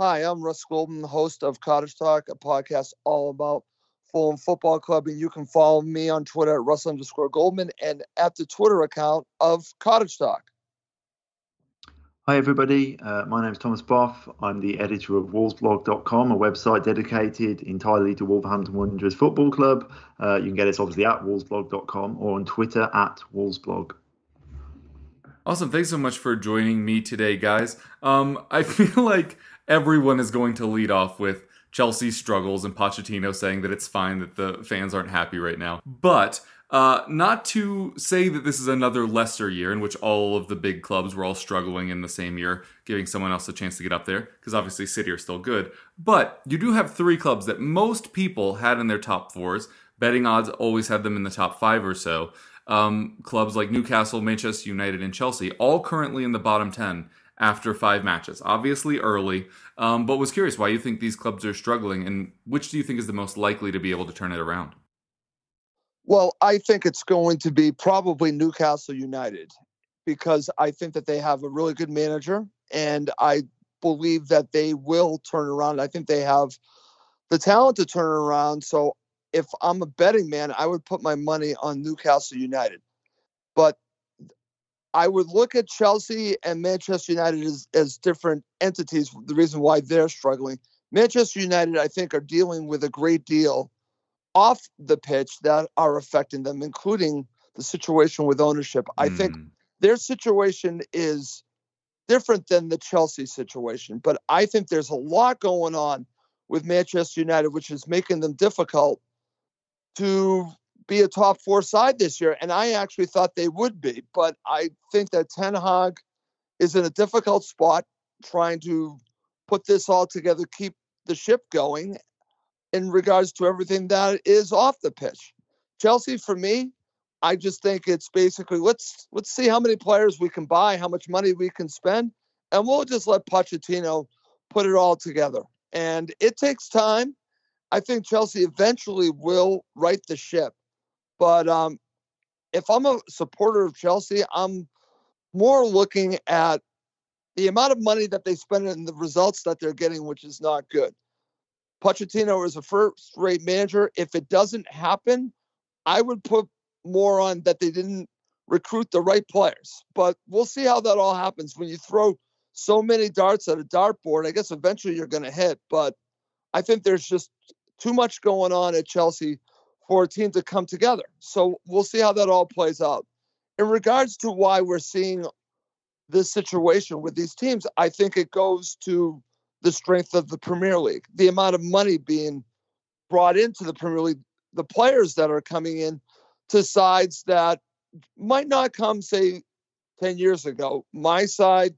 Hi, I'm Russ Goldman, host of Cottage Talk, a podcast all about Fulham Football Club. And you can follow me on Twitter at Russ underscore Goldman and at the Twitter account of Cottage Talk. Hi, everybody. Uh, my name is Thomas Boff. I'm the editor of Wolvesblog.com, a website dedicated entirely to Wolverhampton Wanderers Football Club. Uh, you can get us obviously at Wolvesblog.com or on Twitter at Wolvesblog. Awesome. Thanks so much for joining me today, guys. Um, I feel like everyone is going to lead off with Chelsea struggles and Pochettino saying that it's fine that the fans aren't happy right now. But uh, not to say that this is another lesser year in which all of the big clubs were all struggling in the same year, giving someone else a chance to get up there, because obviously City are still good. But you do have three clubs that most people had in their top fours. Betting odds always had them in the top five or so. Um, clubs like Newcastle, Manchester United, and Chelsea, all currently in the bottom 10 after five matches. Obviously early, um, but was curious why you think these clubs are struggling and which do you think is the most likely to be able to turn it around? Well, I think it's going to be probably Newcastle United because I think that they have a really good manager and I believe that they will turn around. I think they have the talent to turn around. So if I'm a betting man, I would put my money on Newcastle United. But I would look at Chelsea and Manchester United as, as different entities. The reason why they're struggling. Manchester United, I think, are dealing with a great deal off the pitch that are affecting them, including the situation with ownership. I think Mm. their situation is different than the Chelsea situation, but I think there's a lot going on with Manchester United, which is making them difficult to be a top four side this year. And I actually thought they would be, but I think that Ten Hag is in a difficult spot trying to put this all together, keep the ship going in regards to everything that is off the pitch. Chelsea, for me, I just think it's basically let's let's see how many players we can buy, how much money we can spend, and we'll just let Pochettino put it all together. And it takes time. I think Chelsea eventually will right the ship. But um, if I'm a supporter of Chelsea, I'm more looking at the amount of money that they spend and the results that they're getting, which is not good. Pochettino is a first rate manager. If it doesn't happen, I would put more on that they didn't recruit the right players. But we'll see how that all happens. When you throw so many darts at a dartboard, I guess eventually you're going to hit. But I think there's just too much going on at Chelsea for a team to come together. So we'll see how that all plays out. In regards to why we're seeing this situation with these teams, I think it goes to the strength of the Premier League, the amount of money being brought into the Premier League, the players that are coming in to sides that might not come, say, 10 years ago. My side,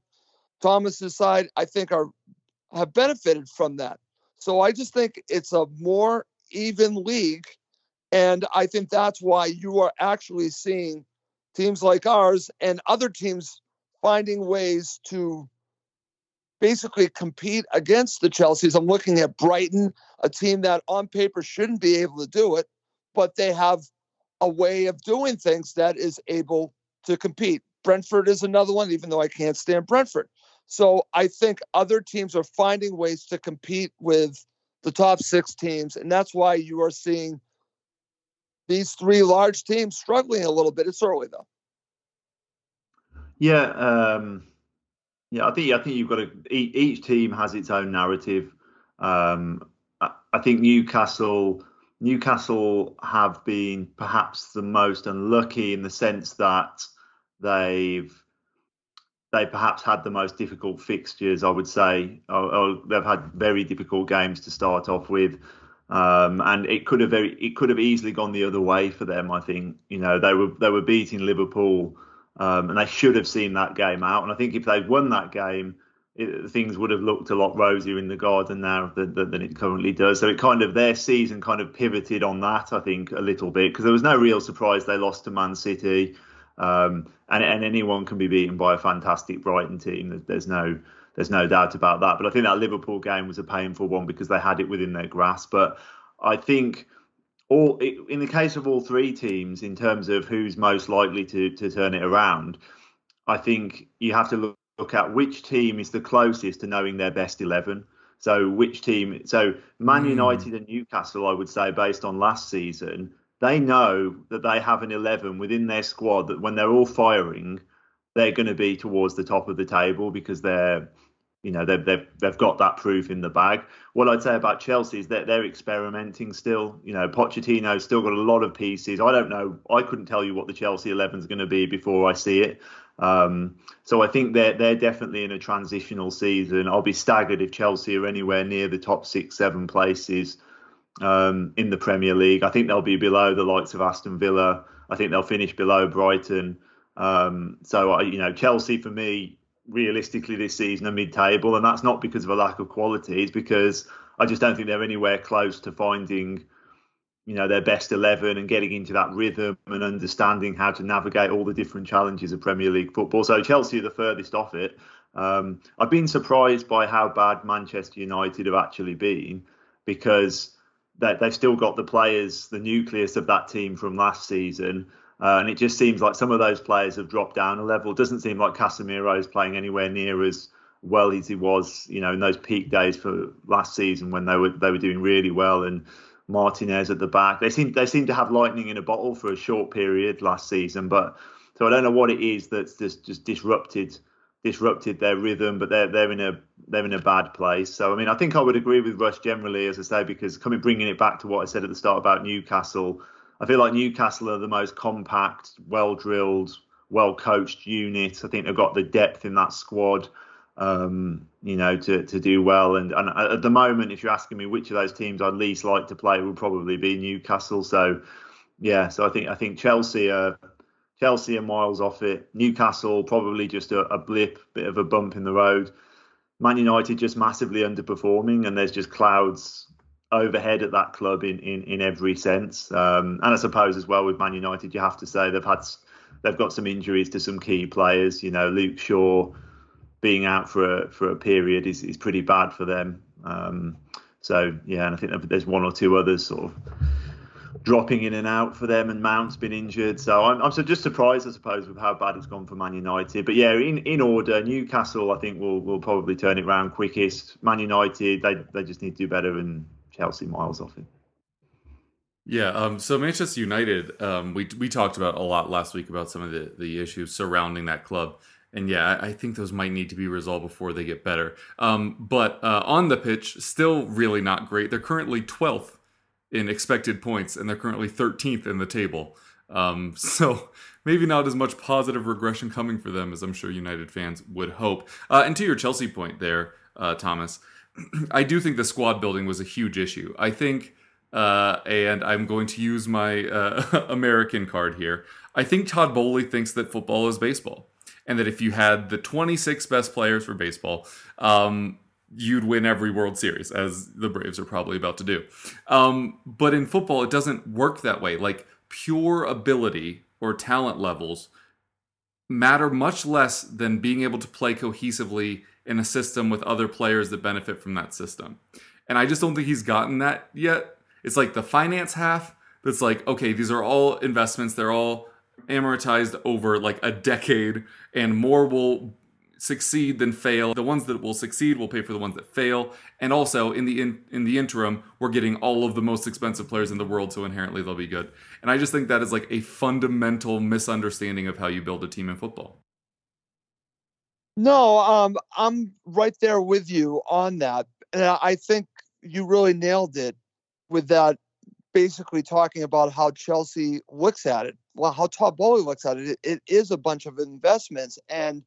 Thomas's side, I think are have benefited from that. So I just think it's a more even league. And I think that's why you are actually seeing teams like ours and other teams finding ways to basically compete against the Chelseas. I'm looking at Brighton, a team that on paper shouldn't be able to do it, but they have a way of doing things that is able to compete. Brentford is another one, even though I can't stand Brentford. So I think other teams are finding ways to compete with the top six teams, and that's why you are seeing these three large teams struggling a little bit. It's early though. Yeah, um, yeah. I think I think you've got to. Each, each team has its own narrative. Um, I, I think Newcastle Newcastle have been perhaps the most unlucky in the sense that they've they perhaps had the most difficult fixtures, I would say. Or, or they've had very difficult games to start off with. Um, and it could have very it could have easily gone the other way for them. I think you know they were they were beating Liverpool, um, and they should have seen that game out. And I think if they'd won that game, it, things would have looked a lot rosier in the garden now than, than, it currently does. So it kind of their season kind of pivoted on that. I think a little bit because there was no real surprise they lost to Man City, um, and and anyone can be beaten by a fantastic Brighton team. There's no there's no doubt about that. But I think that Liverpool game was a painful one because they had it within their grasp. But I think all in the case of all three teams, in terms of who's most likely to to turn it around, I think you have to look, look at which team is the closest to knowing their best eleven. So which team? So Man mm. United and Newcastle, I would say, based on last season, they know that they have an eleven within their squad that when they're all firing, they're going to be towards the top of the table because they're you know they've, they've they've got that proof in the bag. What I'd say about Chelsea is that they're experimenting still. You know, Pochettino's still got a lot of pieces. I don't know. I couldn't tell you what the Chelsea 11 is going to be before I see it. Um, so I think they're they're definitely in a transitional season. I'll be staggered if Chelsea are anywhere near the top six, seven places um, in the Premier League. I think they'll be below the likes of Aston Villa. I think they'll finish below Brighton. Um, so you know, Chelsea for me realistically this season are mid-table, and that's not because of a lack of quality. It's because I just don't think they're anywhere close to finding, you know, their best eleven and getting into that rhythm and understanding how to navigate all the different challenges of Premier League football. So Chelsea are the furthest off it. Um, I've been surprised by how bad Manchester United have actually been because they, they've still got the players, the nucleus of that team from last season. Uh, and it just seems like some of those players have dropped down a level. It doesn't seem like Casemiro is playing anywhere near as well as he was, you know, in those peak days for last season when they were they were doing really well. And Martinez at the back, they seem they seem to have lightning in a bottle for a short period last season. But so I don't know what it is that's just just disrupted disrupted their rhythm, but they're they're in a they're in a bad place. So I mean, I think I would agree with Russ generally, as I say, because coming bringing it back to what I said at the start about Newcastle I feel like Newcastle are the most compact, well drilled, well coached unit. I think they've got the depth in that squad, um, you know, to, to do well. And, and at the moment, if you're asking me which of those teams I'd least like to play, would probably be Newcastle. So, yeah, so I think I think Chelsea are Chelsea are miles off it. Newcastle probably just a, a blip, bit of a bump in the road. Man United just massively underperforming, and there's just clouds overhead at that club in in, in every sense. Um, and I suppose as well with Man United, you have to say they've had they've got some injuries to some key players. You know, Luke Shaw being out for a for a period is is pretty bad for them. Um, so yeah, and I think there's one or two others sort of dropping in and out for them, and Mount's been injured. So I'm, I'm so just surprised, I suppose, with how bad it's gone for Man United. But yeah, in, in order, Newcastle I think will will probably turn it around quickest. Man United they they just need to do better and Chelsea miles off it. Yeah, um, so Manchester United, um, we we talked about a lot last week about some of the the issues surrounding that club, and yeah, I, I think those might need to be resolved before they get better. Um, but uh, on the pitch, still really not great. They're currently 12th in expected points, and they're currently 13th in the table. Um, so maybe not as much positive regression coming for them as I'm sure United fans would hope. Uh, and to your Chelsea point there, uh, Thomas. I do think the squad building was a huge issue. I think, uh, and I'm going to use my uh, American card here. I think Todd Boehly thinks that football is baseball, and that if you had the 26 best players for baseball, um, you'd win every World Series, as the Braves are probably about to do. Um, but in football, it doesn't work that way. Like pure ability or talent levels matter much less than being able to play cohesively in a system with other players that benefit from that system. And I just don't think he's gotten that yet. It's like the finance half that's like, okay, these are all investments, they're all amortized over like a decade, and more will succeed than fail. The ones that will succeed will pay for the ones that fail. And also in the in, in the interim, we're getting all of the most expensive players in the world, so inherently they'll be good. And I just think that is like a fundamental misunderstanding of how you build a team in football. No, um, I'm right there with you on that. And I think you really nailed it. with that basically talking about how Chelsea looks at it. Well, how Todd Boehly looks at it, it, it is a bunch of investments. And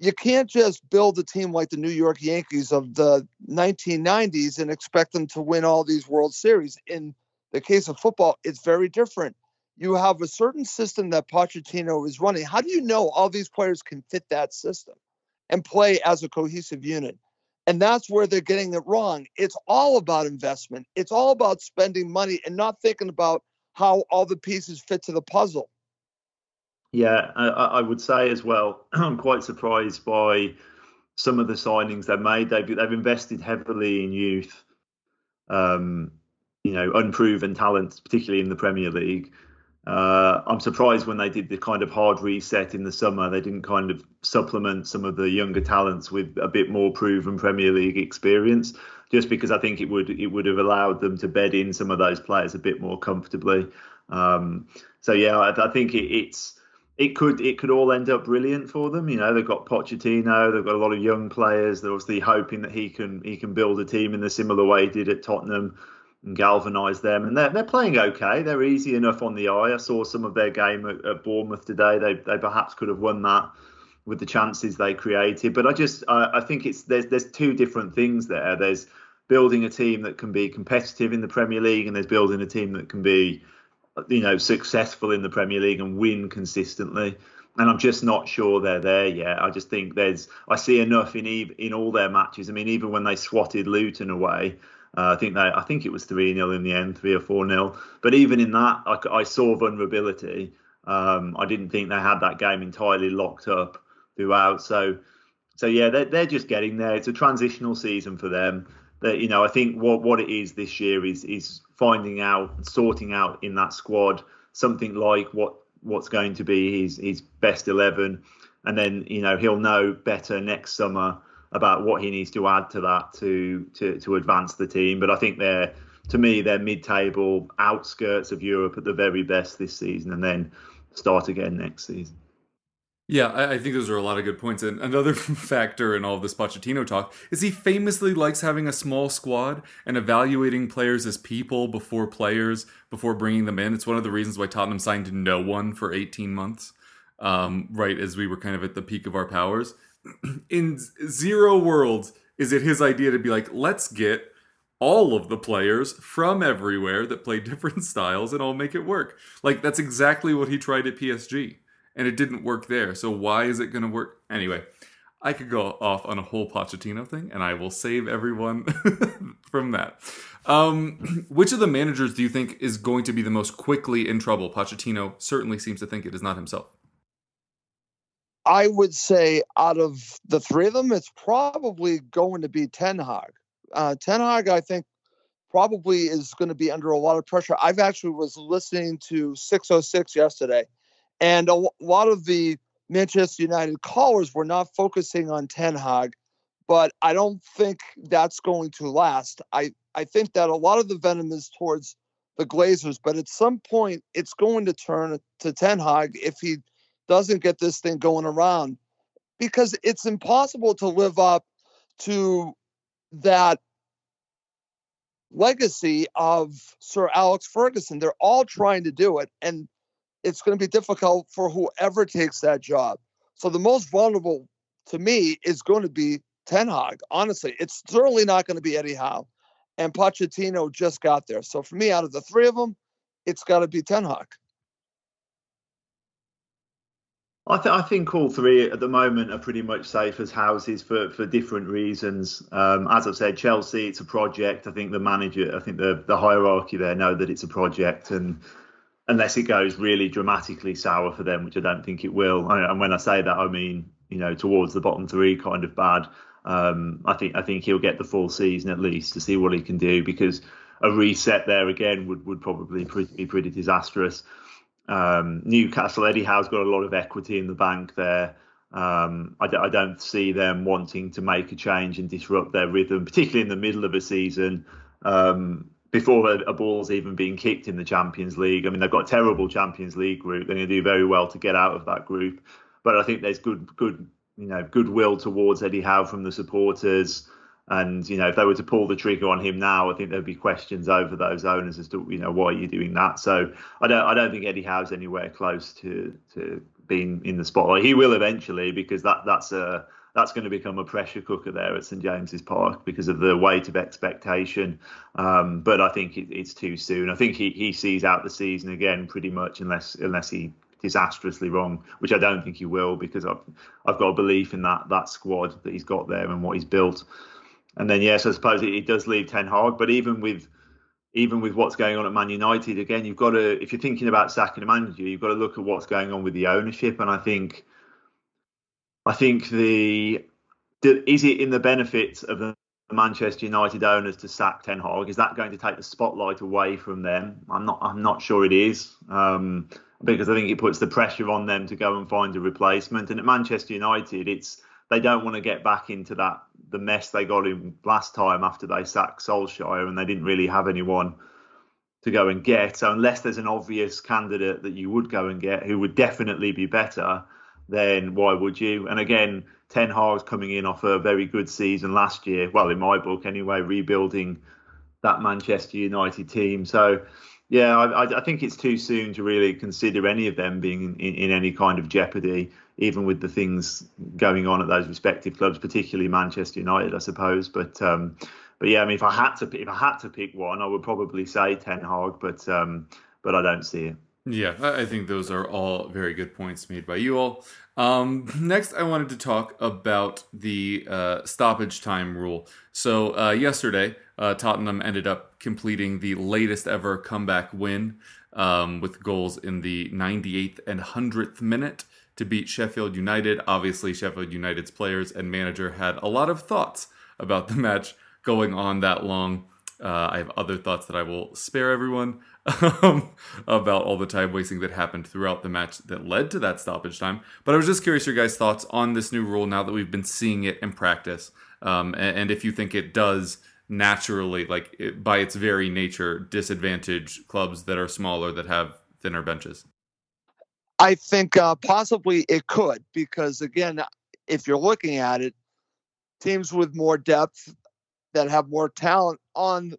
you can't just build a team like the New York Yankees of the 1990s and expect them to win all these World Series. In the case of football, it's very different. You have a certain system that Pochettino is running. How do you know all these players can fit that system and play as a cohesive unit? And that's where they're getting it wrong. It's all about investment. It's all about spending money and not thinking about how all the pieces fit to the puzzle. Yeah, I, I would say as well, I'm quite surprised by some of the signings they've made. They've, they've invested heavily in youth, um, you know, unproven talent, particularly in the Premier League. Uh, I'm surprised when they did the kind of hard reset in the summer, they didn't kind of supplement some of the younger talents with a bit more proven Premier League experience. Just because I think it would it would have allowed them to bed in some of those players a bit more comfortably. Um, so yeah, I, I think it, it's it could it could all end up brilliant for them. You know, they've got Pochettino, they've got a lot of young players. They're obviously hoping that he can he can build a team in the similar way he did at Tottenham and galvanise them. And they're they're playing okay. They're easy enough on the eye. I saw some of their game at, at Bournemouth today. They they perhaps could have won that with the chances they created. But I just I, I think it's there's there's two different things there. There's building a team that can be competitive in the Premier League, and there's building a team that can be you know, successful in the Premier League and win consistently. And I'm just not sure they're there yet. I just think there's, I see enough in eve in all their matches. I mean, even when they swatted Luton away, uh, I think they, I think it was three 0 in the end, three or four 0 But even in that, I, I saw vulnerability. Um, I didn't think they had that game entirely locked up throughout. So, so yeah, they're they're just getting there. It's a transitional season for them. That you know, I think what what it is this year is is finding out, sorting out in that squad something like what what's going to be his his best eleven, and then you know he'll know better next summer about what he needs to add to that to to to advance the team. But I think they're to me they're mid-table, outskirts of Europe at the very best this season, and then start again next season. Yeah, I, think those are a lot of good points. And another factor in all this Pochettino talk is he famously likes having a small squad and evaluating players as people before players, before bringing them in. It's one of the reasons why Tottenham signed no one for 18 months, um, right as we were kind of at the peak of our powers. In zero worlds is it his idea to be like, let's get all of the players from everywhere that play different styles and all make it work. Like, that's exactly what he tried at PSG and it didn't work there. So why is it going to work anyway? I could go off on a whole Pochettino thing, and I will save everyone from that. Um, which of the managers do you think is going to be the most quickly in trouble? Pochettino certainly seems to think it is not himself. I would say out of the three of them, it's probably going to be Ten Hag. Uh, Ten Hag, I think, probably is going to be under a lot of pressure. I've actually was listening to 606 yesterday, and a lot of the Manchester United callers were not focusing on Ten Hag, but I don't think that's going to last. I, I think that a lot of the venom is towards the Glazers, but at some point it's going to turn to Ten Hag if he doesn't get this thing going around because it's impossible to live up to that legacy of Sir Alex Ferguson. They're all trying to do it. And it's going to be difficult for whoever takes that job. So the most vulnerable to me is going to be Ten Hag. Honestly, it's certainly not going to be Eddie Howe. And Pochettino just got there. So for me, out of the three of them, it's got to be Ten Hag. I, th- I, think all three at the moment are pretty much safe as houses for, for different reasons. Um, as I've said, Chelsea, it's a project. I think the manager, I think the, the hierarchy there know that it's a project, and unless it goes really dramatically sour for them, which I don't think it will. And when I say that, I mean you know towards the bottom three, kind of bad. Um, I think I think he'll get the full season at least to see what he can do because a reset there again would would probably be pretty disastrous. Um, Newcastle, Eddie Howe's got a lot of equity in the bank there. Um, I, d- I don't see them wanting to make a change and disrupt their rhythm, particularly in the middle of a season. Um, before a, a, ball's even being kicked in the Champions League. I mean, they've got a terrible Champions League group. They're going to do very well to get out of that group. But I think there's good, good, you know, goodwill towards Eddie Howe from the supporters. And you know, if they were to pull the trigger on him now, I think there'd be questions over those owners as to you know why are you doing that. So I don't I don't think Eddie Howe's anywhere close to to being in the spotlight. He will eventually because that that's a that's going to become a pressure cooker there at St James's Park because of the weight of expectation. Um, but I think it, it's too soon. I think he, he sees out the season again pretty much unless unless he disastrously wrong, which I don't think he will because I've I've got a belief in that that squad that he's got there and what he's built. And then yes, I suppose it, it does leave Ten Hag, but even with even with what's going on at Man United, again, you've got to if you're thinking about sacking a manager, you've got to look at what's going on with the ownership. And I think I think the is it in the benefits of the Manchester United owners to sack Ten Hag? Is that going to take the spotlight away from them? I'm not. I'm not sure it is. Um, because I think it puts the pressure on them to go and find a replacement. And at Manchester United, it's they don't want to get back into that the mess they got in last time after they sacked Solskjaer and they didn't really have anyone to go and get. So unless there's an obvious candidate that you would go and get who would definitely be better, then why would you? And again, Ten Hag's coming in off a very good season last year. Well, in my book anyway, rebuilding that Manchester United team. So yeah, I, I, think it's too soon to really consider any of them being in, in, in, any kind of jeopardy, even with the things going on at those respective clubs, particularly Manchester United, I suppose. But um, but yeah, I mean, if I had to if I had to pick one, I would probably say Ten Hag, but um, but I don't see it. Yeah, I think those are all very good points made by you all. Um, next, I wanted to talk about the uh, stoppage time rule. So, uh, yesterday, uh, Tottenham ended up completing the latest ever comeback win um, with goals in the 98th and 100th minute to beat Sheffield United. Obviously, Sheffield United's players and manager had a lot of thoughts about the match going on that long. Uh, I have other thoughts that I will spare everyone um, about all the time wasting that happened throughout the match that led to that stoppage time. But I was just curious your guys' thoughts on this new rule now that we've been seeing it in practice, um, and, and, if you think it does naturally, like it, by its very nature, disadvantage clubs that are smaller that have thinner benches. I think uh, possibly it could because again, if you're looking at it, teams with more depth that have more talent on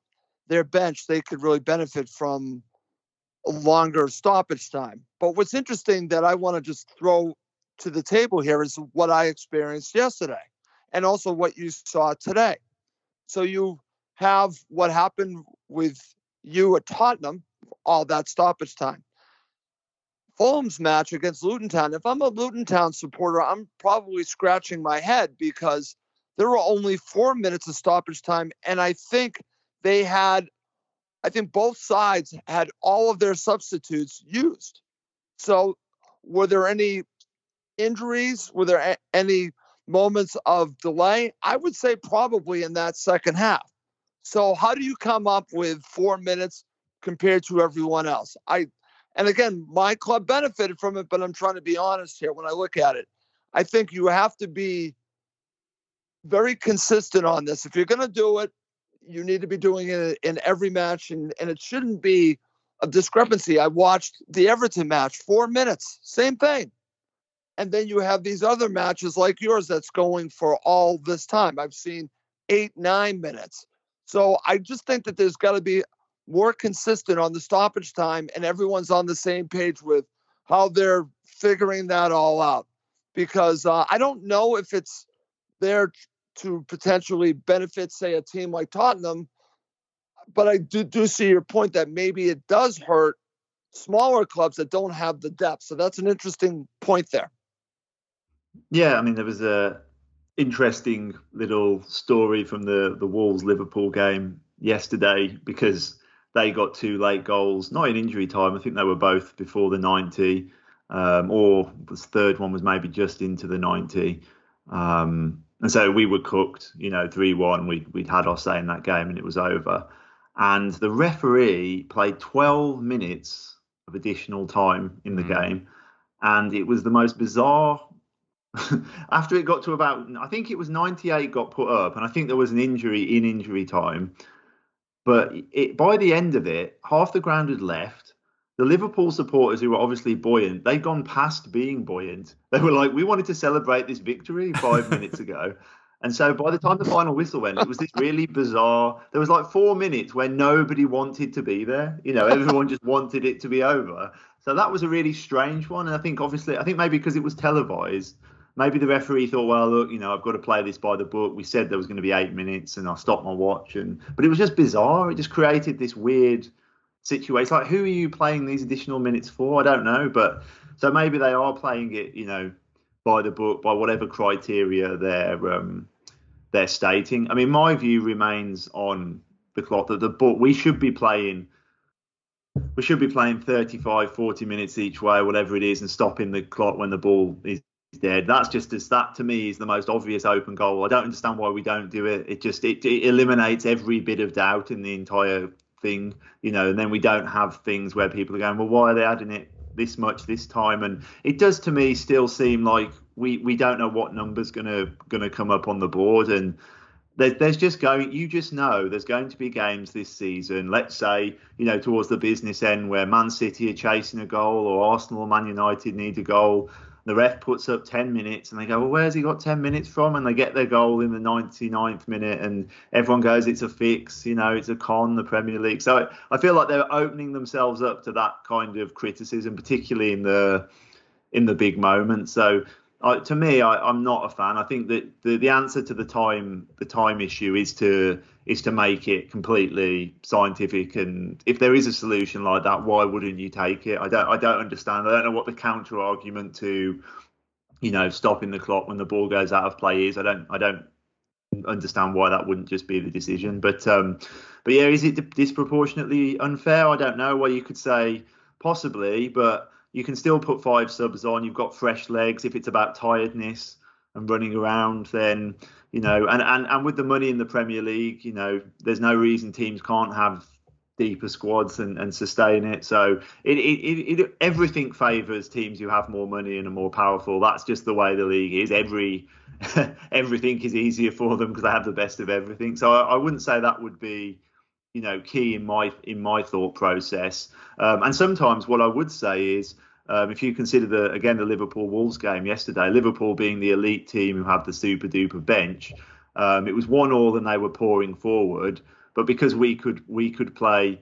their bench, they could really benefit from longer stoppage time. But what's interesting that I want to just throw to the table here is what I experienced yesterday and also what you saw today. So you have what happened with you at Tottenham, all that stoppage time. Fulham's match against Luton Town. If I'm a Luton Town supporter, I'm probably scratching my head because there were only four minutes of stoppage time. And I think they had, I think both sides had all of their substitutes used. So, were there any injuries? Were there a- any moments of delay? I would say probably in that second half. So, how do you come up with four minutes compared to everyone else? I, and again, my club benefited from it, but I'm trying to be honest here when I look at it. I think you have to be very consistent on this. If you're going to do it, you need to be doing it in every match, and, and it shouldn't be a discrepancy. I watched the Everton match, four minutes, same thing. And then you have these other matches like yours that's going for all this time. I've seen eight, nine minutes. So I just think that there's got to be more consistent on the stoppage time, and everyone's on the same page with how they're figuring that all out. Because uh, I don't know if it's there to potentially benefit, say, a team like Tottenham. But I do, do see your point that maybe it does hurt smaller clubs that don't have the depth. So that's an interesting point there. Yeah, I mean, there was a interesting little story from the the Wolves Liverpool game yesterday because they got two late goals, not in injury time. I think they were both before the 90, um, or the third one was maybe just into the 90. Um, and so we were cooked, you know, 3 1. We'd, we'd had our say in that game and it was over. And the referee played 12 minutes of additional time in the mm. game. And it was the most bizarre. After it got to about, I think it was 98 got put up, and I think there was an injury in injury time. But it, by the end of it, half the ground had left the Liverpool supporters who were obviously buoyant, they'd gone past being buoyant. They were like, we wanted to celebrate this victory five minutes ago. And so by the time the final whistle went, it was this really bizarre. There was like four minutes where nobody wanted to be there. You know, everyone just wanted it to be over. So that was a really strange one. And I think obviously, I think maybe because it was televised, maybe the referee thought, well, look, you know, I've got to play this by the book. We said there was going to be eight minutes, and I stopped my watch. And but it was just bizarre. It just created this weird situation. Like, who are you playing these additional minutes for? I don't know, but so maybe they are playing it, you know, by the book, by whatever criteria they're um, they're stating. I mean, my view remains on the clock that the book we should be playing. We should be playing 35, 40 minutes each way, whatever it is, and stopping the clock when the ball is dead. That's just as that to me is the most obvious open goal. I don't understand why we don't do it. It just it, it eliminates every bit of doubt in the entire thing, you know. And then we don't have things where people are going, well, why are they adding it this much this time? And it does to me still seem like we we don't know what number's gonna gonna come up on the board and. There's, there's just going you just know there's going to be games this season let's say you know towards the business end where man city are chasing a goal or arsenal or man united need a goal the ref puts up 10 minutes and they go, well, where's he got 10 minutes from? And they get their goal in the 99th minute and everyone goes, it's a fix, you know, it's a con, the Premier League. So I feel like they're opening themselves up to that kind of criticism, particularly in the in the big moments. So uh, to me, I, am not a fan. I think that the, the answer to the time the time issue is to is to make it completely scientific. And if there is a solution like that, why wouldn't you take it? I don't I don't understand. I don't know what the counter argument to you know stopping the clock when the ball goes out of play is. I don't I don't understand why that wouldn't just be the decision. But um, but yeah, is it disproportionately unfair? I don't know. Well, you could say possibly, but you can still put five subs on. You've got fresh legs. If it's about tiredness and running around, then you know, and and and with the money in the Premier League, you know, there's no reason teams can't have deeper squads and, and sustain it. So it, it, it, everything favours teams who have more money and are more powerful. That's just the way the league is. Every everything is easier for them because they have the best of everything. So I, I, wouldn't say that would be you know key in my in my thought process. Um, and sometimes what I would say is um, if you consider the again the Liverpool Wolves game yesterday, Liverpool being the elite team who have the super duper bench, um, it was one all and they were pouring forward. But because we could we could play,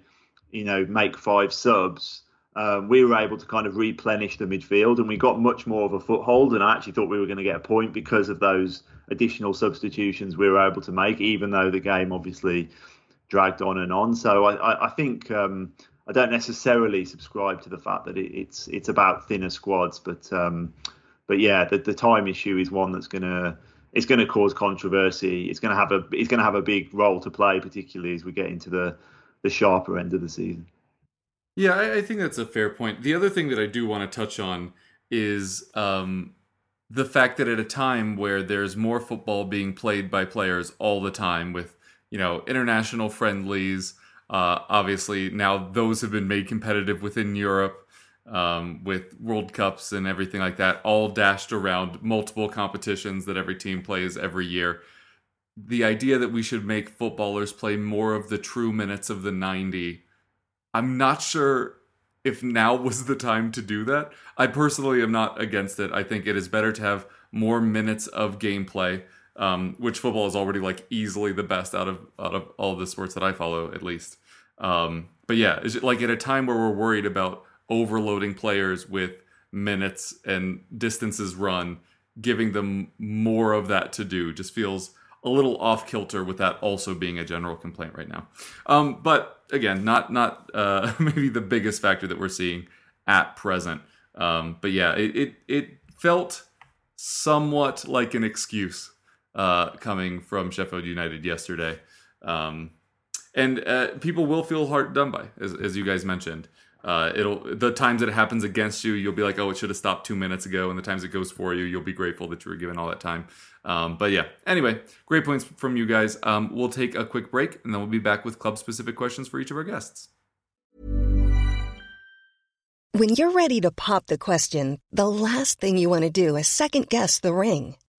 you know, make five subs, um, we were able to kind of replenish the midfield and we got much more of a foothold. And I actually thought we were going to get a point because of those additional substitutions we were able to make, even though the game obviously dragged on and on. So I, I, I think um, I don't necessarily subscribe to the fact that it, it's it's about thinner squads, but um, but yeah, the, the time issue is one that's gonna it's to cause controversy. It's to have a it's to have a big role to play, particularly as we get into the the sharper end of the season. Yeah, I, I think that's a fair point. The other thing that I do want to touch on is um, the fact that at a time where there's more football being played by players all the time, with you know international friendlies uh, obviously, now those have been made competitive within Europe um, with World Cups and everything like that, all dashed around multiple competitions that every team plays every year. The idea that we should make footballers play more of the true minutes of the 90, I'm not sure if now was the time to do that. I personally am not against it. I think it is better to have more minutes of gameplay um, which football is already like easily the best out of out of all the sports that I follow, at least. Um, but yeah, like at a time where we're worried about overloading players with minutes and distances run, giving them more of that to do just feels a little off kilter with that also being a general complaint right now. Um, but again, not not uh, maybe the biggest factor that we're seeing at present. Um, but yeah, it, it it felt somewhat like an excuse uh, coming from Sheffield United yesterday. Um, and uh, people will feel hard done by, as, as you guys mentioned. Uh, it'll the times that it happens against you, you'll be like, oh, it should have stopped two minutes ago. And the times it goes for you, you'll be grateful that you were given all that time. Um, but yeah, anyway, great points from you guys. Um, we'll take a quick break, and then we'll be back with club specific questions for each of our guests. When you're ready to pop the question, the last thing you want to do is second guess the ring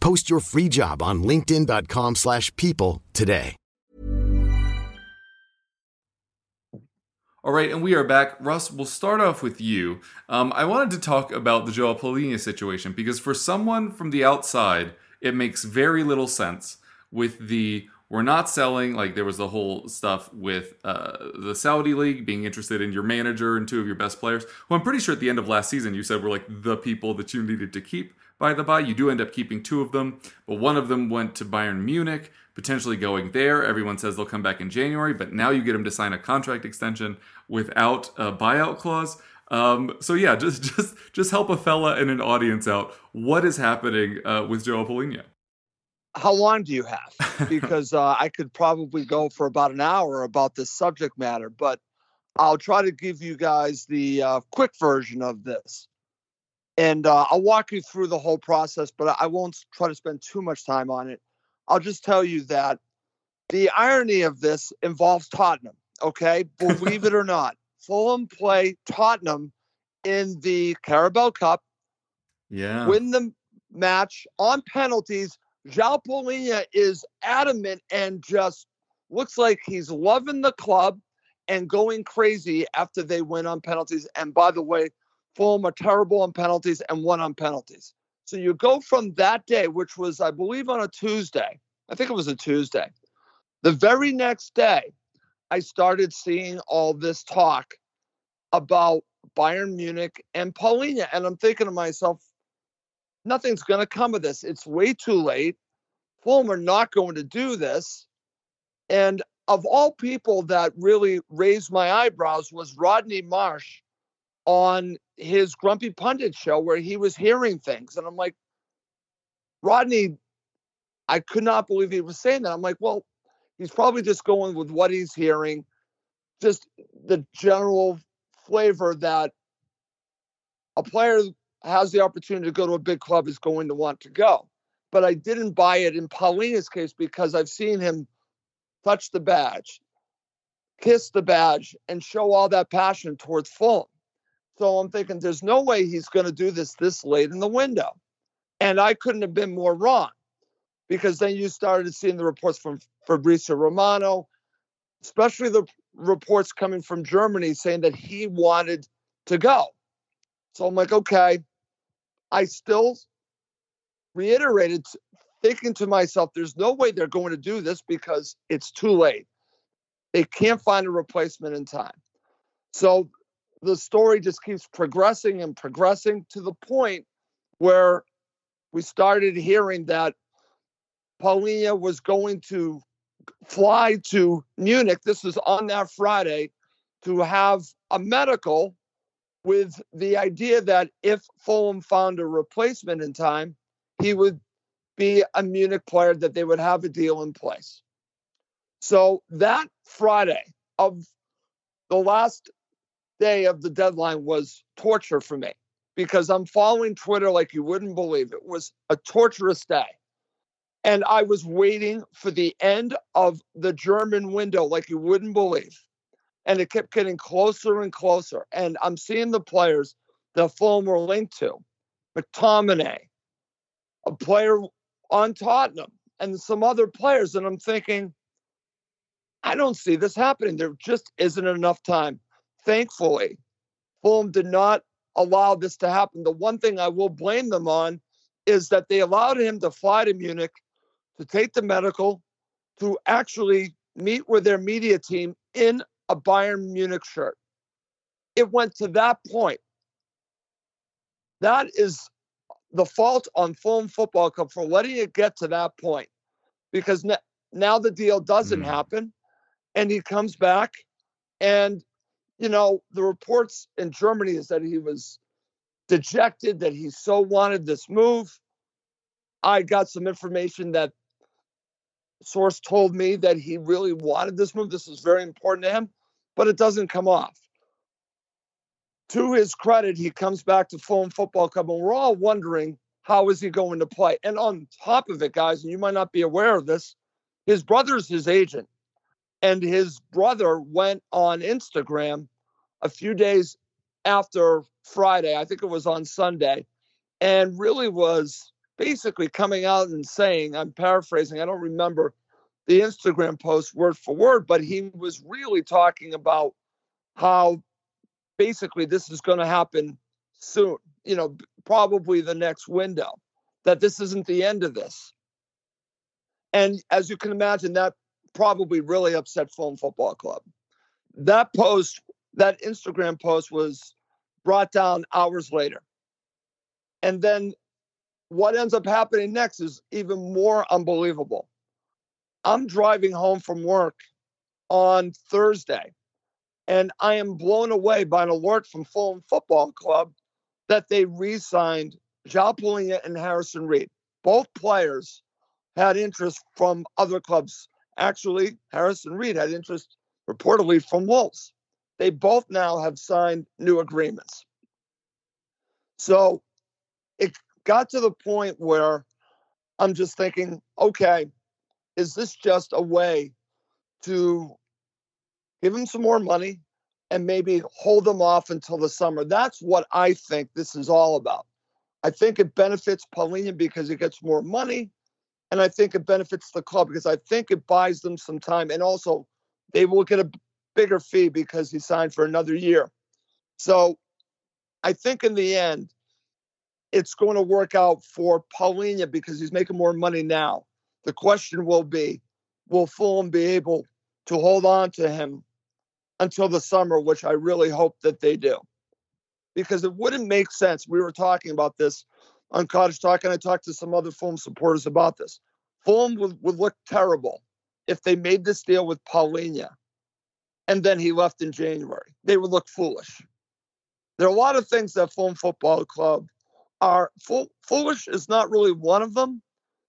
Post your free job on linkedin.com/people slash people today. All right, and we are back. Russ, we'll start off with you. Um, I wanted to talk about the Joao Palhinha situation because for someone from the outside, it makes very little sense with the we're not selling like there was the whole stuff with uh, the saudi league being interested in your manager and two of your best players who i'm pretty sure at the end of last season you said were like the people that you needed to keep by the by you do end up keeping two of them but one of them went to bayern munich potentially going there everyone says they'll come back in january but now you get him to sign a contract extension without a buyout clause um, so yeah just just just help a fella and an audience out what is happening uh, with joe Palhinha? how long do you have? Because uh, I could probably go for about an hour about this subject matter, but I'll try to give you guys the uh, quick version of this. And uh, I'll walk you through the whole process, but I won't try to spend too much time on it. I'll just tell you that the irony of this involves Tottenham. Okay. Believe it or not, Fulham play Tottenham in the Carabao Cup, yeah win the match on penalties. João Palhinha is adamant and just looks like he's loving the club and going crazy after they win on penalties. And by the way, Fulham are terrible on penalties and one on penalties. So you go from that day, which was, I believe, on a Tuesday. I think it was a Tuesday. The very next day, I started seeing all this talk about Bayern Munich and Palhinha. And I'm thinking to myself, nothing's going to come of this. It's way too late. Fulham are not going to do this. And of all people that really raised my eyebrows was Rodney Marsh on his Grumpy Pundit show where he was hearing things. And I'm like, Rodney, I could not believe he was saying that. I'm like, well, he's probably just going with what he's hearing, just the general flavor that a player has the opportunity to go to a big club is going to want to go. But I didn't buy it in Palhinha's case because I've seen him touch the badge, kiss the badge, and show all that passion towards Fulham. So I'm thinking there's no way he's going to do this this late in the window. And I couldn't have been more wrong because then you started seeing the reports from Fabrizio Romano, especially the reports coming from Germany saying that he wanted to go. So I'm like, okay, I still reiterated thinking to myself, there's no way they're going to do this because it's too late. They can't find a replacement in time. So the story just keeps progressing and progressing to the point where we started hearing that Palhinha was going to fly to Munich. This was on that Friday to have a medical with the idea that if Fulham found a replacement in time, he would be a Munich player, that they would have a deal in place. So that Friday of the last day of the deadline was torture for me because I'm following Twitter like you wouldn't believe. It was a torturous day. And I was waiting for the end of the German window like you wouldn't believe. And it kept getting closer and closer. And I'm seeing the players that Fulham were linked to McTominay, a player on Tottenham, and some other players. And I'm thinking, I don't see this happening. There just isn't enough time. Thankfully, Fulham did not allow this to happen. The one thing I will blame them on is that they allowed him to fly to Munich to take the medical, to actually meet with their media team in a Bayern Munich shirt. It went to that point. That is the fault on Fulham Football Club for letting it get to that point because now the deal doesn't Mm. happen. And he comes back, and you know, the reports in Germany is that he was dejected, that he so wanted this move. I got some information that source told me that he really wanted this move. This is very important to him, but it doesn't come off. To his credit, he comes back to Fulham Football Club, and we're all wondering how is he going to play. And on top of it, guys, and you might not be aware of this, his brother's his agent, and his brother went on Instagram a few days after Friday, I think it was on Sunday, and really was basically coming out and saying, I'm paraphrasing, I don't remember the Instagram post word for word, but he was really talking about how basically this is going to happen soon, you know, probably the next window, that this isn't the end of this. And as you can imagine, that probably really upset Fulham Football Club. That post, that Instagram post was brought down hours later. And then what ends up happening next is even more unbelievable. I'm driving home from work on Thursday, and I am blown away by an alert from Fulham Football Club that they re signed João Palhinha and Harrison Reed. Both players had interest from other clubs. Actually, Harrison Reed had interest reportedly from Wolves. They both now have signed new agreements. So it got to the point where I'm just thinking, okay, is this just a way to give him some more money and maybe hold them off until the summer? That's what I think this is all about. I think it benefits Palhinha because he gets more money. And I think it benefits the club because I think it buys them some time. And also, they will get a bigger fee because he signed for another year. So I think in the end, it's going to work out for Palhinha because he's making more money now. The question will be will Fulham be able to hold on to him until the summer, which I really hope that they do. Because it wouldn't make sense. We were talking about this on Cottage Talk, and I talked to some other Fulham supporters about this. Fulham would, would look terrible if they made this deal with Palhinha and then he left in January. They would look foolish. There are a lot of things that Fulham Football Club are foolish is not really one of them.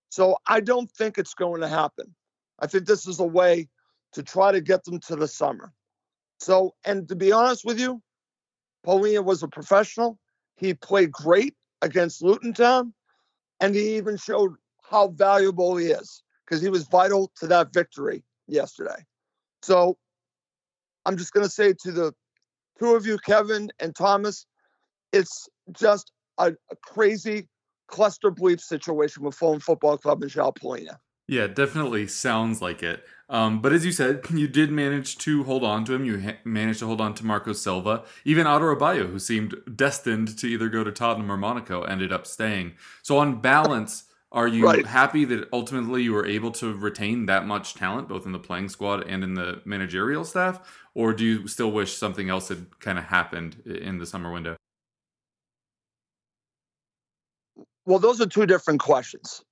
So I don't think it's going to happen. I think this is a way to try to get them to the summer. So, and to be honest with you, Palhinha was a professional. He played great against Luton Town, and he even showed how valuable he is because he was vital to that victory yesterday. So I'm just going to say to the two of you, Kevin and Thomas, it's just a, a crazy cluster bleep situation with Fulham Football Club João Palhinha. Yeah, definitely sounds like it. Um, but as you said, you did manage to hold on to him. You ha- managed to hold on to Marco Silva. Even Abayo, who seemed destined to either go to Tottenham or Monaco, ended up staying. So on balance, are you right. happy that ultimately you were able to retain that much talent, both in the playing squad and in the managerial staff? Or do you still wish something else had kind of happened in the summer window? Well, those are two different questions.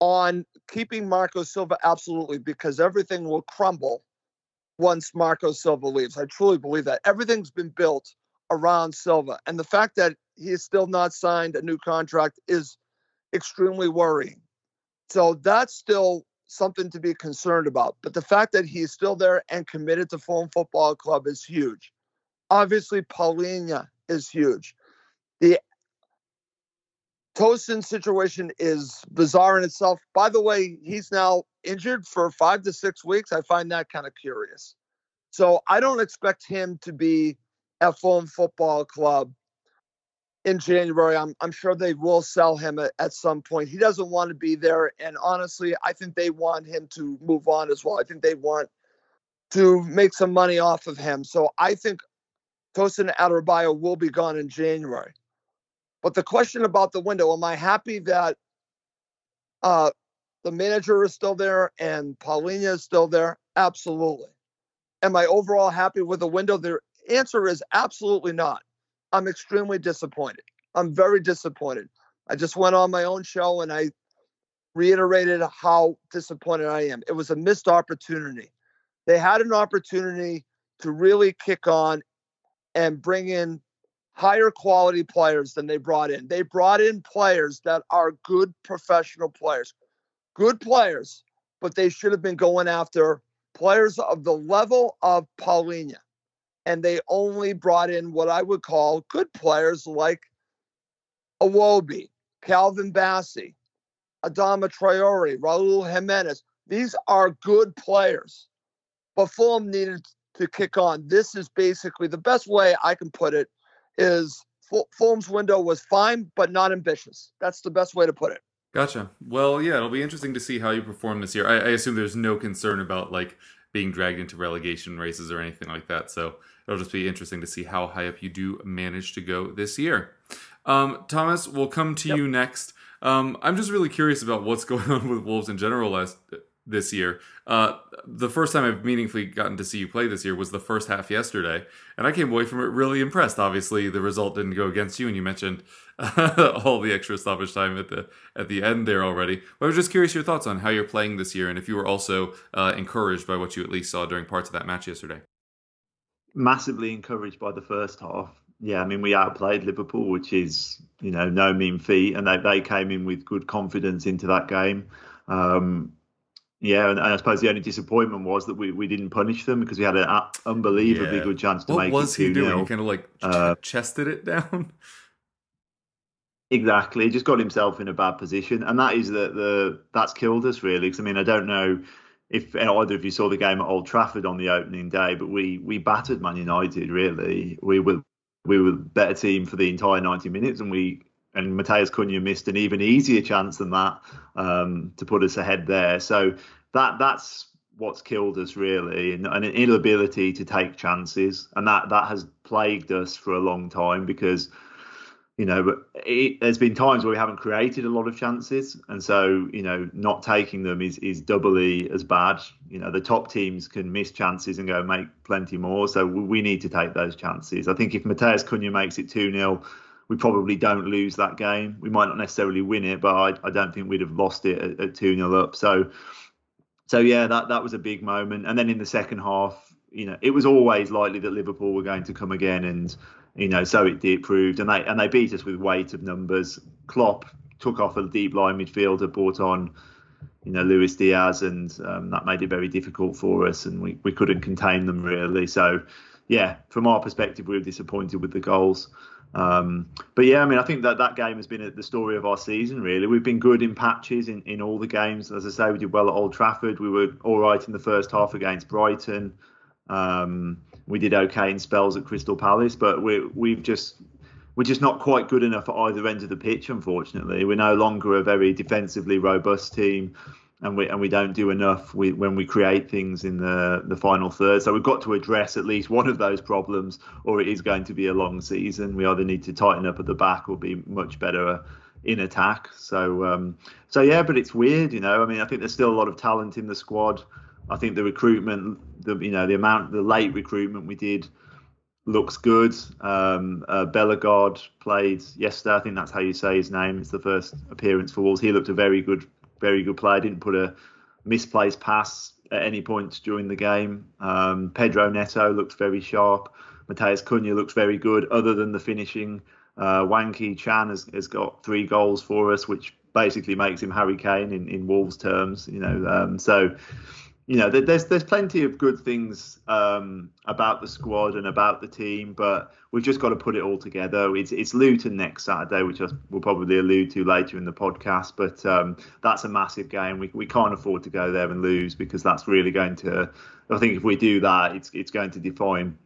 On keeping Marco Silva, absolutely, because everything will crumble once Marco Silva leaves. I truly believe that. Everything's been built around Silva. And the fact that he is still not signed a new contract is extremely worrying. So that's still something to be concerned about. But the fact that he's still there and committed to Fulham Football Club is huge. Obviously, Palhinha is huge. The Tosin situation is bizarre in itself. By the way, he's now injured for five to six weeks. I find that kind of curious. So I don't expect him to be at Fulham Football Club in January. I'm, I'm sure they will sell him at, at some point. He doesn't want to be there. And honestly, I think they want him to move on as well. I think they want to make some money off of him. So I think Tosin Adarabioyo will be gone in January. But the question about the window, am I happy that uh, the manager is still there and Palhinha is still there? Absolutely. Am I overall happy with the window? The answer is absolutely not. I'm extremely disappointed. I'm very disappointed. I just went on my own show and I reiterated how disappointed I am. It was a missed opportunity. They had an opportunity to really kick on and bring in higher quality players than they brought in. They brought in players that are good professional players, good players, but they should have been going after players of the level of Palhinha. And they only brought in what I would call good players like Iwobi, Calvin Bassey, Adama Traore, Raul Jimenez. These are good players. But Fulham needed to kick on. This is basically the best way I can put it is Fulham's window was fine, but not ambitious. That's the best way to put it. Gotcha. Well, yeah, it'll be interesting to see how you perform this year. I, I assume there's no concern about like being dragged into relegation races or anything like that. So it'll just be interesting to see how high up you do manage to go this year. Um, Thomas, we'll come to yep. you next. Um, I'm just really curious about what's going on with Wolves in general last this year. Uh, the first time I've meaningfully gotten to see you play this year was the first half yesterday, and I came away from it really impressed. Obviously, the result didn't go against you, and you mentioned all the extra stoppage time at the at the end there already. But I was just curious your thoughts on how you're playing this year, and if you were also uh, encouraged by what you at least saw during parts of that match yesterday. Massively encouraged by the first half. Yeah, I mean we outplayed Liverpool, which is you know no mean feat, and they they came in with good confidence into that game. Um, yeah, and, I suppose the only disappointment was that we, we didn't punish them because we had an unbelievably yeah. good chance to what make it. What was he doing? He kind of like uh, chested it down. Exactly, he just got himself in a bad position, and that is the the that's killed us really. Because I mean, I don't know if either of you saw the game at Old Trafford on the opening day, but we we battered Man United. Really, we were we were better team for the entire ninety minutes, and we and Matheus Cunha missed an even easier chance than that um, to put us ahead there. So that that's what's killed us really, and, an inability to take chances, and that that has plagued us for a long time because you know, it, there's been times where we haven't created a lot of chances, and so you know, not taking them is is doubly as bad. You know, the top teams can miss chances and go make plenty more, so we need to take those chances. I think if Matheus Cunha makes it two 0 we probably don't lose that game. We might not necessarily win it, but I, I don't think we'd have lost it at, 2 0 up. So, so yeah, that, that was a big moment. And then in the second half, you know, it was always likely that Liverpool were going to come again, and you know, so it did proved, and they and they beat us with weight of numbers. Klopp took off a deep line midfielder, brought on, you know, Luis Diaz, and um, that made it very difficult for us, and we, we couldn't contain them really. So, yeah, from our perspective, we were disappointed with the goals. Um, but yeah, I mean, I think that that game has been the story of our season. Really, we've been good in patches in, in all the games. As I say, we did well at Old Trafford. We were all right in the first half against Brighton. Um, we did okay in spells at Crystal Palace, but we we've just we're just not quite good enough at either end of the pitch. Unfortunately, we're no longer a very defensively robust team and we and we don't do enough we, when we create things in the the final third. So we've got to address at least one of those problems, or it is going to be a long season. We either need to tighten up at the back or be much better in attack. So um, so yeah, but it's weird, you know. I mean, I think there's still a lot of talent in the squad. I think the recruitment, the you know the amount, the late recruitment we did looks good. Um, uh, Bellegarde played yesterday. I think that's how you say his name. It's the first appearance for Wolves. He looked a very good very good player. Didn't put a misplaced pass at any point during the game. Um, Pedro Neto looked very sharp. Matheus Cunha looks very good, other than the finishing. Uh, Hwang Hee-chan has, has got three goals for us, which basically makes him Harry Kane in, in Wolves terms. You know, um, so you know, there's there's plenty of good things um, about the squad and about the team, but we've just got to put it all together. It's it's Luton next Saturday, which we'll probably allude to later in the podcast. But um, that's a massive game. We we can't afford to go there and lose because that's really going to. I think if we do that, it's it's going to define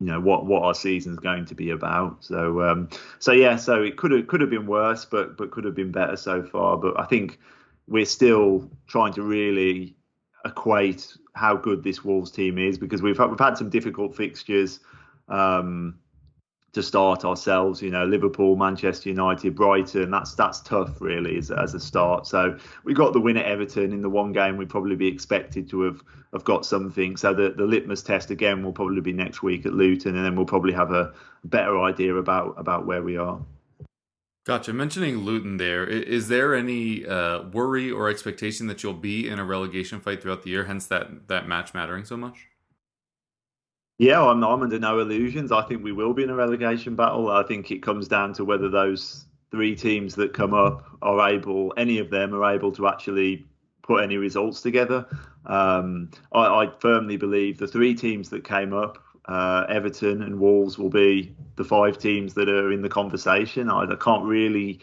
you know what what our season's going to be about. So um, so yeah, so it could have could have been worse, but but could have been better so far. But I think we're still trying to really equate how good this Wolves team is because we've we've had some difficult fixtures um, to start ourselves. You know, Liverpool, Manchester United, Brighton. That's that's tough really as, as a start. So we got the win at Everton in the one game we'd probably be expected to have have got something. So the the litmus test again will probably be next week at Luton, and then we'll probably have a better idea about about where we are. Gotcha. Mentioning Luton there, is there any uh, worry or expectation that you'll be in a relegation fight throughout the year, hence that, that match mattering so much? Yeah, I'm, I'm under no illusions. I think we will be in a relegation battle. I think it comes down to whether those three teams that come up are able, any of them are able to actually put any results together. Um, I, I, firmly believe the three teams that came up, uh, Everton and Wolves, will be the five teams that are in the conversation. I, I can't really.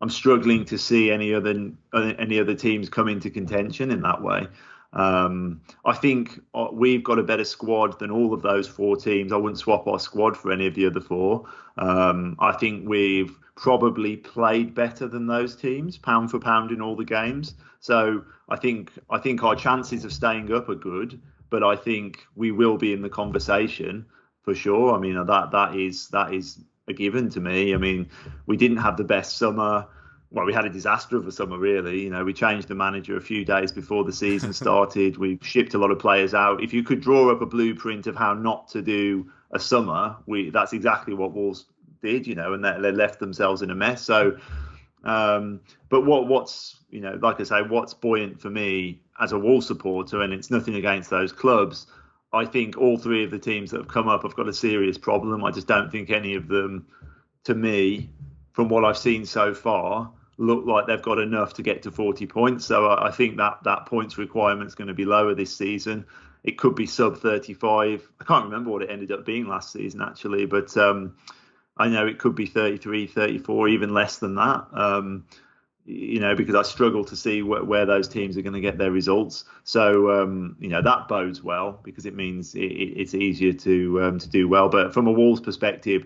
I'm struggling to see any other any other teams come into contention in that way. Um, I think uh, we've got a better squad than all of those four teams. I wouldn't swap our squad for any of the other four. Um, I think we've probably played better than those teams, pound for pound in all the games. So I think I think our chances of staying up are good, but I think we will be in the conversation for sure. I mean that that is that is a given to me. I mean we didn't have the best summer well, we had a disaster of a summer, really. You know, we changed the manager a few days before the season started. we shipped a lot of players out. If you could draw up a blueprint of how not to do a summer, we that's exactly what Wolves did. You know, and they, they left themselves in a mess. So, um, but what what's you know, like I say, what's buoyant for me as a Wall supporter, and it's nothing against those clubs. I think all three of the teams that have come up have got a serious problem. I just don't think any of them, to me, from what I've seen so far, look like they've got enough to get to 40 points. So I think that that points requirement is going to be lower this season. It could be sub 35. I can't remember what it ended up being last season actually, but um, I know it could be 33, 34, even less than that. Um, you know, because I struggle to see wh- where those teams are going to get their results. So, um, you know, that bodes well because it means it, it's easier to um, to do well. But from a Wolves perspective,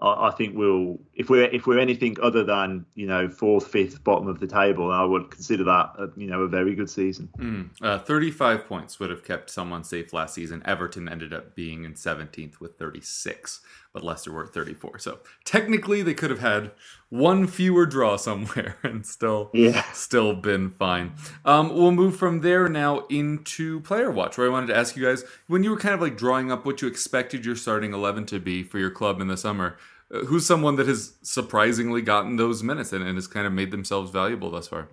I, think we'll if we're if we're anything other than you know fourth, fifth, bottom of the table, I would consider that a, you know a very good season. Mm, uh, Thirty-five points would have kept someone safe last season. Everton ended up being in seventeenth with thirty-six, but Leicester were at thirty-four. So technically, they could have had one fewer draw somewhere and still yeah. still been fine. Um, we'll move from there now into player watch, where I wanted to ask you guys when you were kind of like drawing up what you expected your starting eleven to be for your club in the summer who's someone that has surprisingly gotten those minutes and, and has kind of made themselves valuable thus far?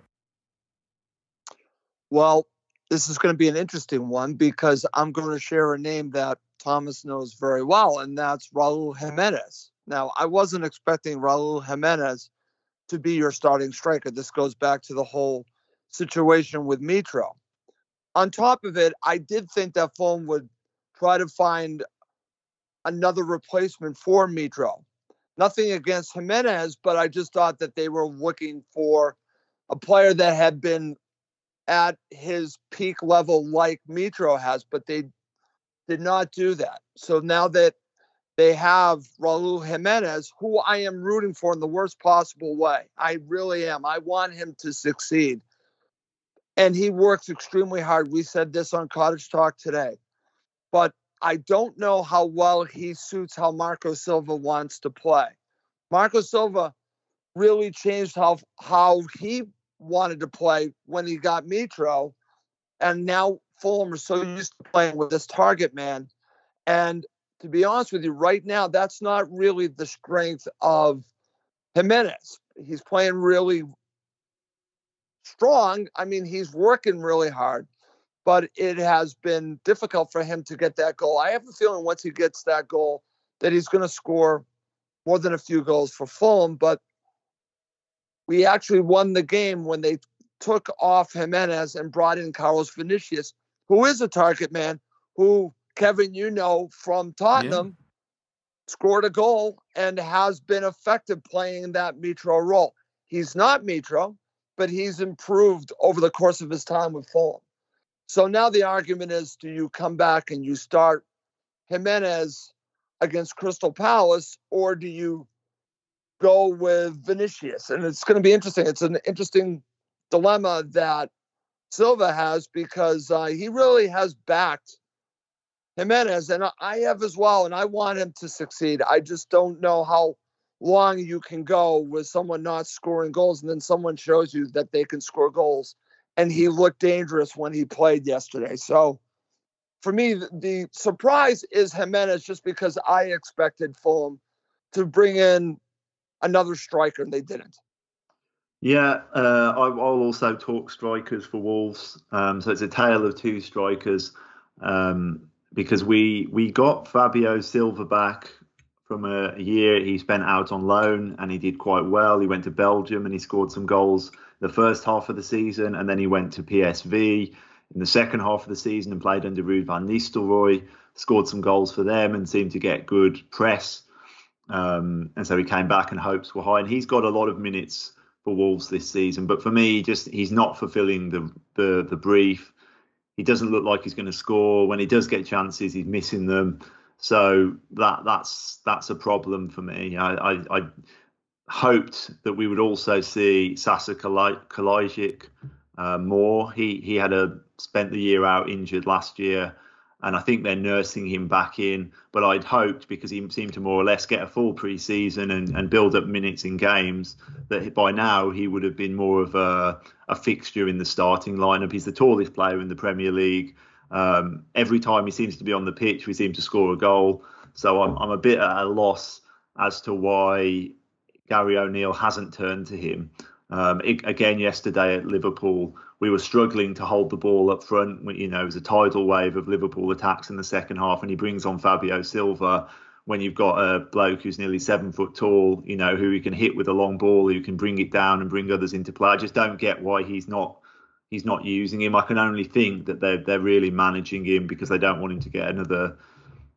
Well, this is going to be an interesting one because I'm going to share a name that Thomas knows very well, and that's Raul Jimenez. Now, I wasn't expecting Raul Jimenez to be your starting striker. This goes back to the whole situation with Mitro. On top of it, I did think that Fulham would try to find another replacement for Mitro. Nothing against Jimenez, but I just thought that they were looking for a player that had been at his peak level like Mitro has, but they did not do that. So now that they have Raul Jimenez, who I am rooting for in the worst possible way. I really am. I want him to succeed. And he works extremely hard. We said this on Cottage Talk today. But I don't know how well he suits how Marco Silva wants to play. Marco Silva really changed how how he wanted to play when he got Mitro, and now Fulham are so mm-hmm. used to playing with this target man. And to be honest with you, right now that's not really the strength of Jimenez. He's playing really strong. I mean, he's working really hard but it has been difficult for him to get that goal. I have a feeling once he gets that goal that he's going to score more than a few goals for Fulham. But we actually won the game when they took off Jimenez and brought in Carlos Vinicius, who is a target man, who Kevin, you know from Tottenham, yeah. scored a goal and has been effective playing that Mitro role. He's not Mitro, but he's improved over the course of his time with Fulham. So now the argument is do you come back and you start Jimenez against Crystal Palace, or do you go with Vinicius? And it's going to be interesting. It's an interesting dilemma that Silva has because uh, he really has backed Jimenez, and I have as well, and I want him to succeed. I just don't know how long you can go with someone not scoring goals, and then someone shows you that they can score goals and he looked dangerous when he played yesterday. So for me, the, surprise is Jimenez just because I expected Fulham to bring in another striker, and they didn't. Yeah, uh, I, will also talk strikers for Wolves. Um, so it's a tale of two strikers um, because we we got Fabio Silva back from a, a, year he spent out on loan and he did quite well. He went to Belgium and he scored some goals the first half of the season, and then he went to PSV in the second half of the season and played under Ruud van Nistelrooy, scored some goals for them and seemed to get good press. Um, and so he came back and hopes were high. And he's got a lot of minutes for Wolves this season. But for me, just he's not fulfilling the the, the brief. He doesn't look like he's going to score. When he does get chances, he's missing them. So that that's that's a problem for me. I I, I hoped that we would also see Sasa Kalajdzic uh, more. He he had a spent the year out injured last year and I think they're nursing him back in. But I'd hoped because he seemed to more or less get a full pre-season and, and build up minutes in games that by now he would have been more of a, a fixture in the starting lineup. He's the tallest player in the Premier League. Um, every time he seems to be on the pitch, we seem to score a goal. So I'm, I'm a bit at a loss as to why Gary O'Neill hasn't turned to him. Um, it, again, yesterday at Liverpool, we were struggling to hold the ball up front. You know, it was a tidal wave of Liverpool attacks in the second half, and he brings on Fabio Silva. When you've got a bloke who's nearly seven foot tall, you know, who you can hit with a long ball, who can bring it down and bring others into play. I just don't get why he's not he's not using him. I can only think that they're they're really managing him because they don't want him to get another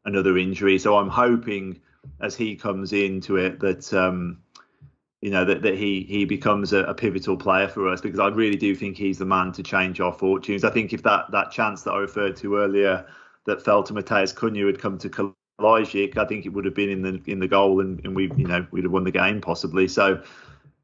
another injury. So I'm hoping as he comes into it that um, you know that, that he he becomes a, a, pivotal player for us because I really do think he's the man to change our fortunes. I think if that that chance that I referred to earlier that fell to Matheus Cunha had come to Kalajdzic, I think it would have been in the in the goal and, and we you know we'd have won the game possibly. So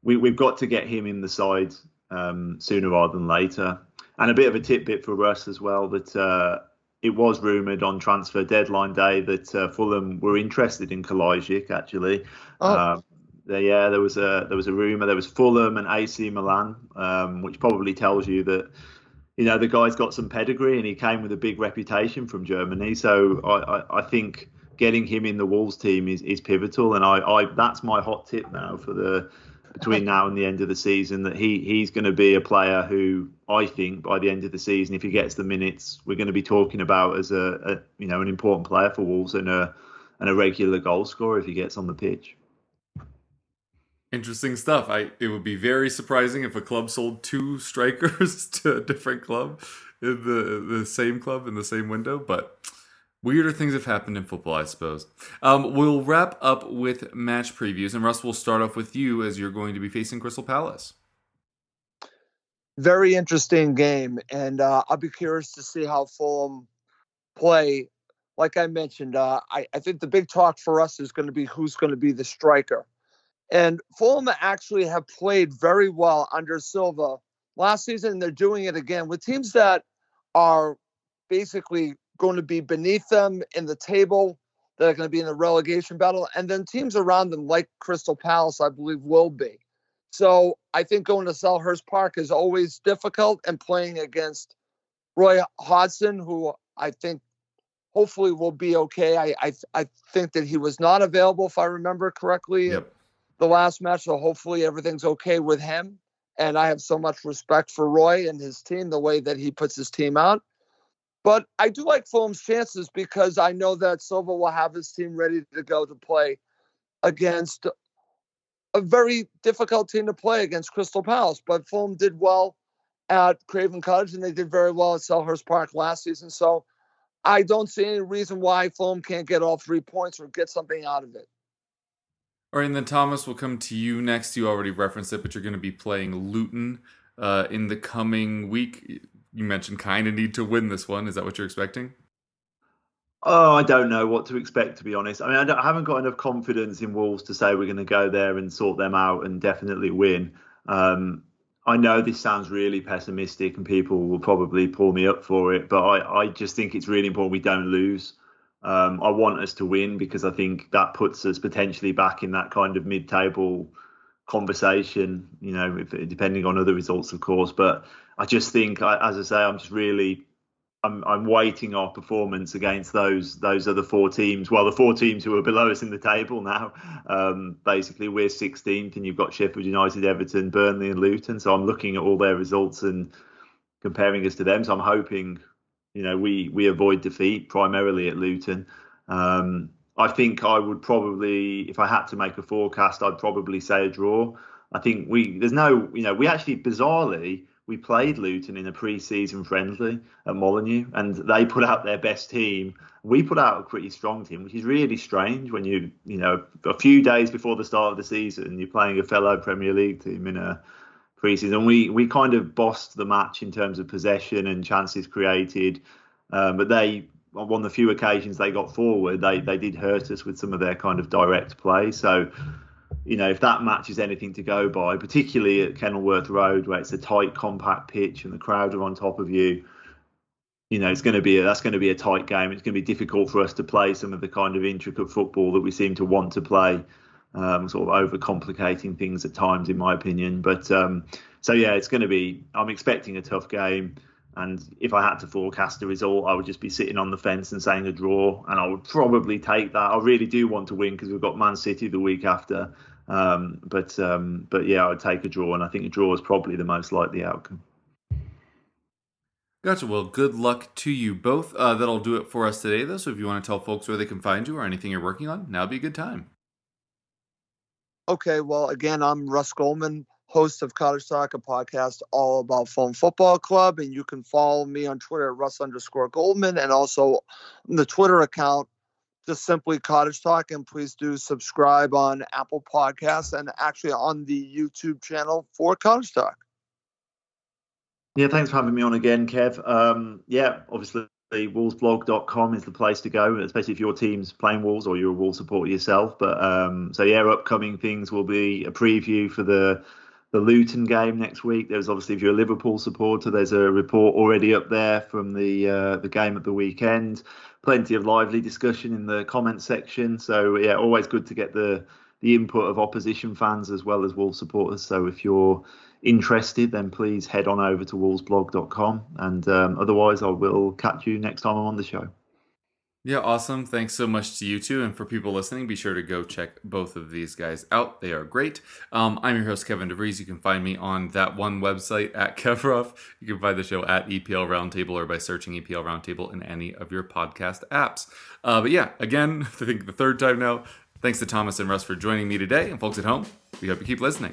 we we've got to get him in the side um, sooner rather than later. And a bit of a tidbit for us as well that. Uh, it was rumoured on transfer deadline day that uh, Fulham were interested in Kalajdzic actually. Oh. Um, yeah, there was a there was a rumor. There was Fulham and AC Milan, um, which probably tells you that you know the guy's got some pedigree and he came with a big reputation from Germany. So I, I, I think getting him in the Wolves team is, is pivotal, and I, I that's my hot tip now for the between now and the end of the season that he he's going to be a player who I think by the end of the season, if he gets the minutes, we're going to be talking about as a, a you know an important player for Wolves and a and a regular goal scorer if he gets on the pitch. Interesting stuff. I it would be very surprising if a club sold two strikers to a different club in the the same club in the same window, but weirder things have happened in football, I suppose. Um, we'll wrap up with match previews, and Russ, we'll start off with you as you're going to be facing Crystal Palace. Very interesting game, and uh, I'll be curious to see how Fulham play. Like I mentioned, uh, I, I think the big talk for us is going to be who's going to be the striker. And Fulham actually have played very well under Silva last season. They're doing it again with teams that are basically going to be beneath them in the table, that are going to be in the relegation battle, and then teams around them, like Crystal Palace, I believe, will be. So I think going to Selhurst Park is always difficult, and playing against Roy Hodgson, who I think hopefully will be okay. I I, I think that he was not available, if I remember correctly. Yep the last match, so hopefully everything's okay with him. And I have so much respect for Roy and his team, the way that he puts his team out. But I do like Fulham's chances because I know that Silva will have his team ready to go to play against a very difficult team to play against Crystal Palace. But Fulham did well at Craven Cottage and they did very well at Selhurst Park last season. So I don't see any reason why Fulham can't get all three points or get something out of it. All right, and then Thomas we'll come to you next. You already referenced it, but you're going to be playing Luton uh, in the coming week. You mentioned kind of need to win this one. Is that what you're expecting? Oh, I don't know what to expect, to be honest. I mean, I, I haven't got enough confidence in Wolves to say we're going to go there and sort them out and definitely win. Um, I know this sounds really pessimistic and people will probably pull me up for it, but I, I just think it's really important we don't lose. Um, I want us to win because I think that puts us potentially back in that kind of mid-table conversation. You know, if, depending on other results, of course. But I just think, as I say, I'm just really I'm, I'm waiting our performance against those those other four teams. Well, the four teams who are below us in the table now. Um, basically, we're 16th, and you've got Sheffield United, Everton, Burnley, and Luton. So I'm looking at all their results and comparing us to them. So I'm hoping, you know, we we avoid defeat primarily at Luton. Um, I think I would probably, if I had to make a forecast, I'd probably say a draw. I think we there's no, you know, we actually bizarrely we played Luton in a pre-season friendly at Molineux, and they put out their best team. We put out a pretty strong team, which is really strange when you, you know, a few days before the start of the season, you're playing a fellow Premier League team in a pre-season. We we kind of bossed the match in terms of possession and chances created, um, but they on the few occasions they got forward, they they did hurt us with some of their kind of direct play. So you know, if that match is anything to go by, particularly at Kenilworth Road where it's a tight, compact pitch and the crowd are on top of you, you know, it's going to be a, that's going to be a tight game. It's going to be difficult for us to play some of the kind of intricate football that we seem to want to play, um, sort of overcomplicating things at times, in my opinion. But um, so yeah, it's going to be. I'm expecting a tough game. And if I had to forecast a result, I would just be sitting on the fence and saying a draw, and I would probably take that. I really do want to win because we've got Man City the week after, um, but um, but yeah, I'd take a draw, and I think a draw is probably the most likely outcome. Gotcha. Well, good luck to you both. Uh, that'll do it for us today, though. So if you want to tell folks where they can find you or anything you're working on, now would be a good time. Okay, well, again, I'm Russ Goldman, host of Cottage Talk, a podcast all about Fulham Football Club, and you can follow me on Twitter at Russ underscore Goldman, and also the Twitter account just simply Cottage Talk, and please do subscribe on Apple Podcasts and actually on the YouTube channel for Cottage Talk. Yeah, thanks for having me on again, Kev. Um, yeah, obviously, wolvesblog.com is the place to go, especially if your team's playing Wolves or you're a Wolves supporter yourself. But um, so yeah, upcoming things will be a preview for the the Luton game next week. There's obviously, if you're a Liverpool supporter, there's a report already up there from the uh, the game at the weekend. Plenty of lively discussion in the comment section. So yeah, always good to get the the input of opposition fans as well as Wolves supporters. So if you're interested, then please head on over to wolvesblog.com. And um, otherwise, I will catch you next time I'm on the show. Yeah, awesome. Thanks so much to you two. And for people listening, be sure to go check both of these guys out. They are great. Um, I'm your host, Kevin DeVries. You can find me on that one website at Kevruff. You can find the show at EPL Roundtable or by searching EPL Roundtable in any of your podcast apps. Uh, but yeah, again, I think the third time now, thanks to Thomas and Russ for joining me today. And folks at home, we hope you keep listening.